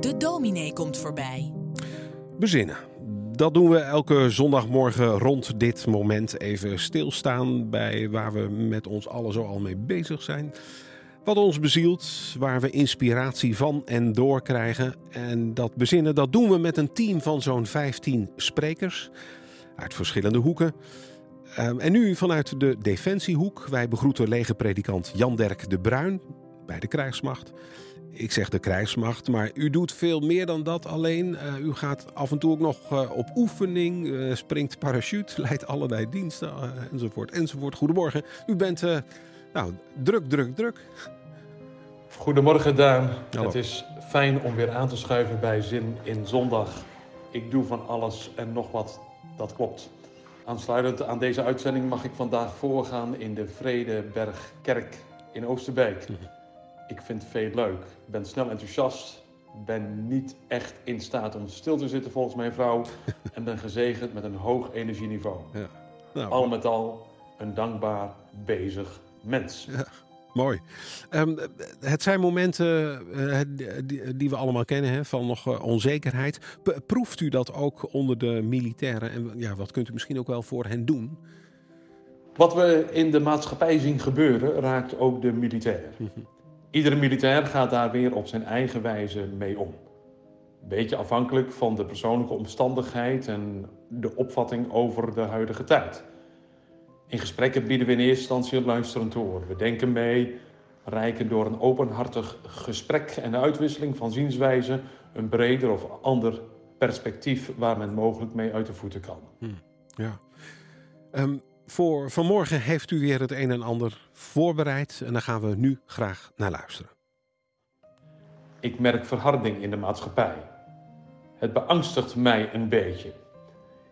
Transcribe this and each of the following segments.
De dominee komt voorbij. Bezinnen. Dat doen we elke zondagmorgen rond dit moment. Even stilstaan bij waar we met ons allen zo al mee bezig zijn. Wat ons bezielt, waar we inspiratie van en door krijgen. En dat bezinnen, dat doen we met een team van zo'n 15 sprekers uit verschillende hoeken. Ehm, en nu vanuit de Defensiehoek. Wij begroeten legerpredikant Jan Derk de Bruin bij de krijgsmacht. Ik zeg de krijgsmacht, maar u doet veel meer dan dat alleen. Uh, u gaat af en toe ook nog uh, op oefening, uh, springt parachute, leidt allerlei diensten enzovoort enzovoort. Goedemorgen. U bent nou, druk, druk, druk. Goedemorgen Daan. Hallo. Het is fijn om weer aan te schuiven bij Zin in Zondag. Ik doe van alles en nog wat, dat klopt. Aansluitend aan deze uitzending mag ik vandaag voorgaan in de Vredebergkerk in Oosterbeek. Mm -hmm. Ik vind het veel leuk. Ben snel enthousiast. Ben niet echt in staat om stil te zitten volgens mijn vrouw. en ben gezegend met een hoog energieniveau. Ja. Nou, al met al een dankbaar bezig mens. Ja. Mooi. Um, het zijn momenten uh, die, die, we allemaal kennen hè, van nog uh, onzekerheid. P proeft u dat ook onder de militairen? En ja, wat kunt u misschien ook wel voor hen doen? Wat we in de maatschappij zien gebeuren, raakt ook de militair. Mm -hmm. Iedere militair gaat daar weer op zijn eigen wijze mee om. Beetje afhankelijk van de persoonlijke omstandigheid en de opvatting over de huidige tijd. In gesprekken bieden we in eerste instantie een luisterend oor. We denken mee, reiken door een openhartig gesprek en uitwisseling van zienswijzen een breder of ander perspectief waar men mogelijk mee uit de voeten kan. Hmm, ja. Um, voor vanmorgen heeft u weer het een en ander voorbereid en daar gaan we nu graag naar luisteren. Ik merk verharding in de maatschappij. Het beangstigt mij een beetje.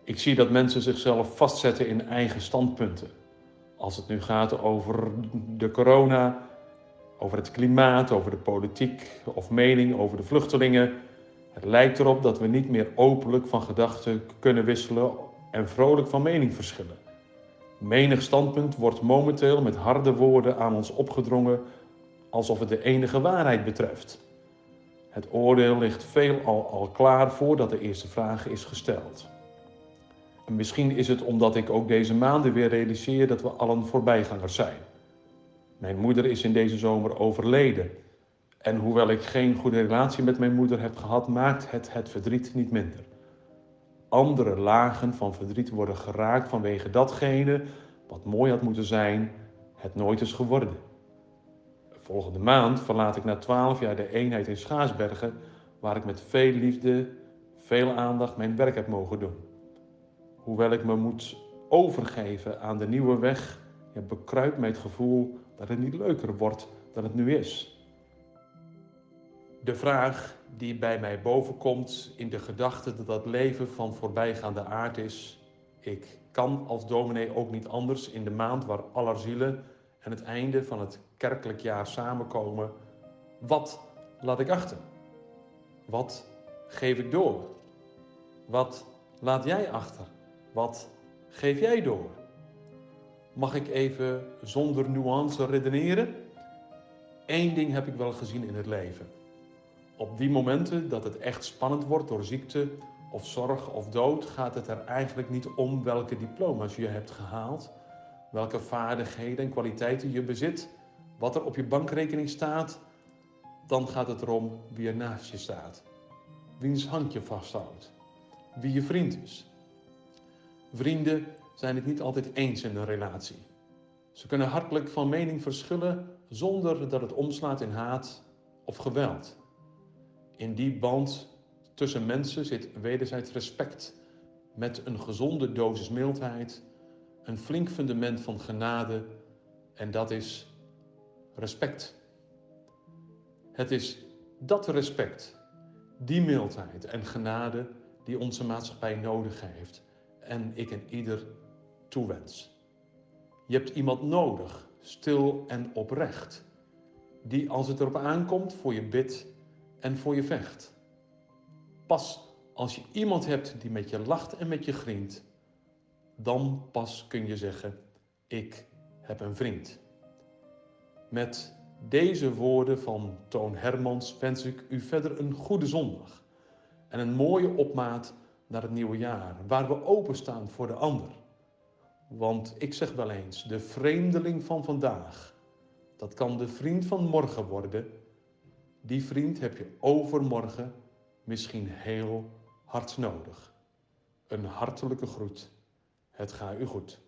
Ik zie dat mensen zichzelf vastzetten in eigen standpunten. Als het nu gaat over de corona, over het klimaat, over de politiek of mening over de vluchtelingen. Het lijkt erop dat we niet meer openlijk van gedachten kunnen wisselen en vrolijk van mening verschillen. Menig standpunt wordt momenteel met harde woorden aan ons opgedrongen alsof het de enige waarheid betreft. Het oordeel ligt veelal al klaar voordat de eerste vraag is gesteld. En misschien is het omdat ik ook deze maanden weer realiseer dat we allen voorbijgangers zijn. Mijn moeder is in deze zomer overleden. En hoewel ik geen goede relatie met mijn moeder heb gehad, maakt het het verdriet niet minder. Andere lagen van verdriet worden geraakt vanwege datgene wat mooi had moeten zijn, het nooit is geworden. Volgende maand verlaat ik na twaalf jaar de eenheid in Schaarsbergen, waar ik met veel liefde, veel aandacht mijn werk heb mogen doen. Hoewel ik me moet overgeven aan de nieuwe weg, ja, bekruipt mij het gevoel dat het niet leuker wordt dan het nu is. De vraag die bij mij bovenkomt in de gedachte dat dat leven van voorbijgaande aard is, ik kan als dominee ook niet anders in de maand waar aller zielen en het einde van het kerkelijk jaar samenkomen. Wat laat ik achter? Wat geef ik door? Wat laat jij achter? Wat geef jij door? Mag ik even zonder nuance redeneren? Eén ding heb ik wel gezien in het leven. Op die momenten dat het echt spannend wordt door ziekte of zorg of dood, gaat het er eigenlijk niet om welke diploma's je hebt gehaald, welke vaardigheden en kwaliteiten je bezit, wat er op je bankrekening staat. Dan gaat het erom wie er naast je staat, wiens hand je vasthoudt, wie je vriend is. Vrienden zijn het niet altijd eens in een relatie. Ze kunnen hartelijk van mening verschillen zonder dat het omslaat in haat of geweld. In die band tussen mensen zit wederzijds respect met een gezonde dosis mildheid, een flink fundament van genade en dat is respect. Het is dat respect, die mildheid en genade die onze maatschappij nodig heeft en ik en ieder toewens. Je hebt iemand nodig, stil en oprecht, die als het erop aankomt voor je bidt en voor je vecht. Pas als je iemand hebt die met je lacht en met je grient, dan pas kun je zeggen: Ik heb een vriend. Met deze woorden van Toon Hermans wens ik u verder een goede zondag en een mooie opmaat naar het nieuwe jaar, waar we openstaan voor de ander. Want ik zeg wel eens, de vreemdeling van vandaag, dat kan de vriend van morgen worden. Die vriend heb je overmorgen misschien heel hard nodig. Een hartelijke groet. Het gaat u goed.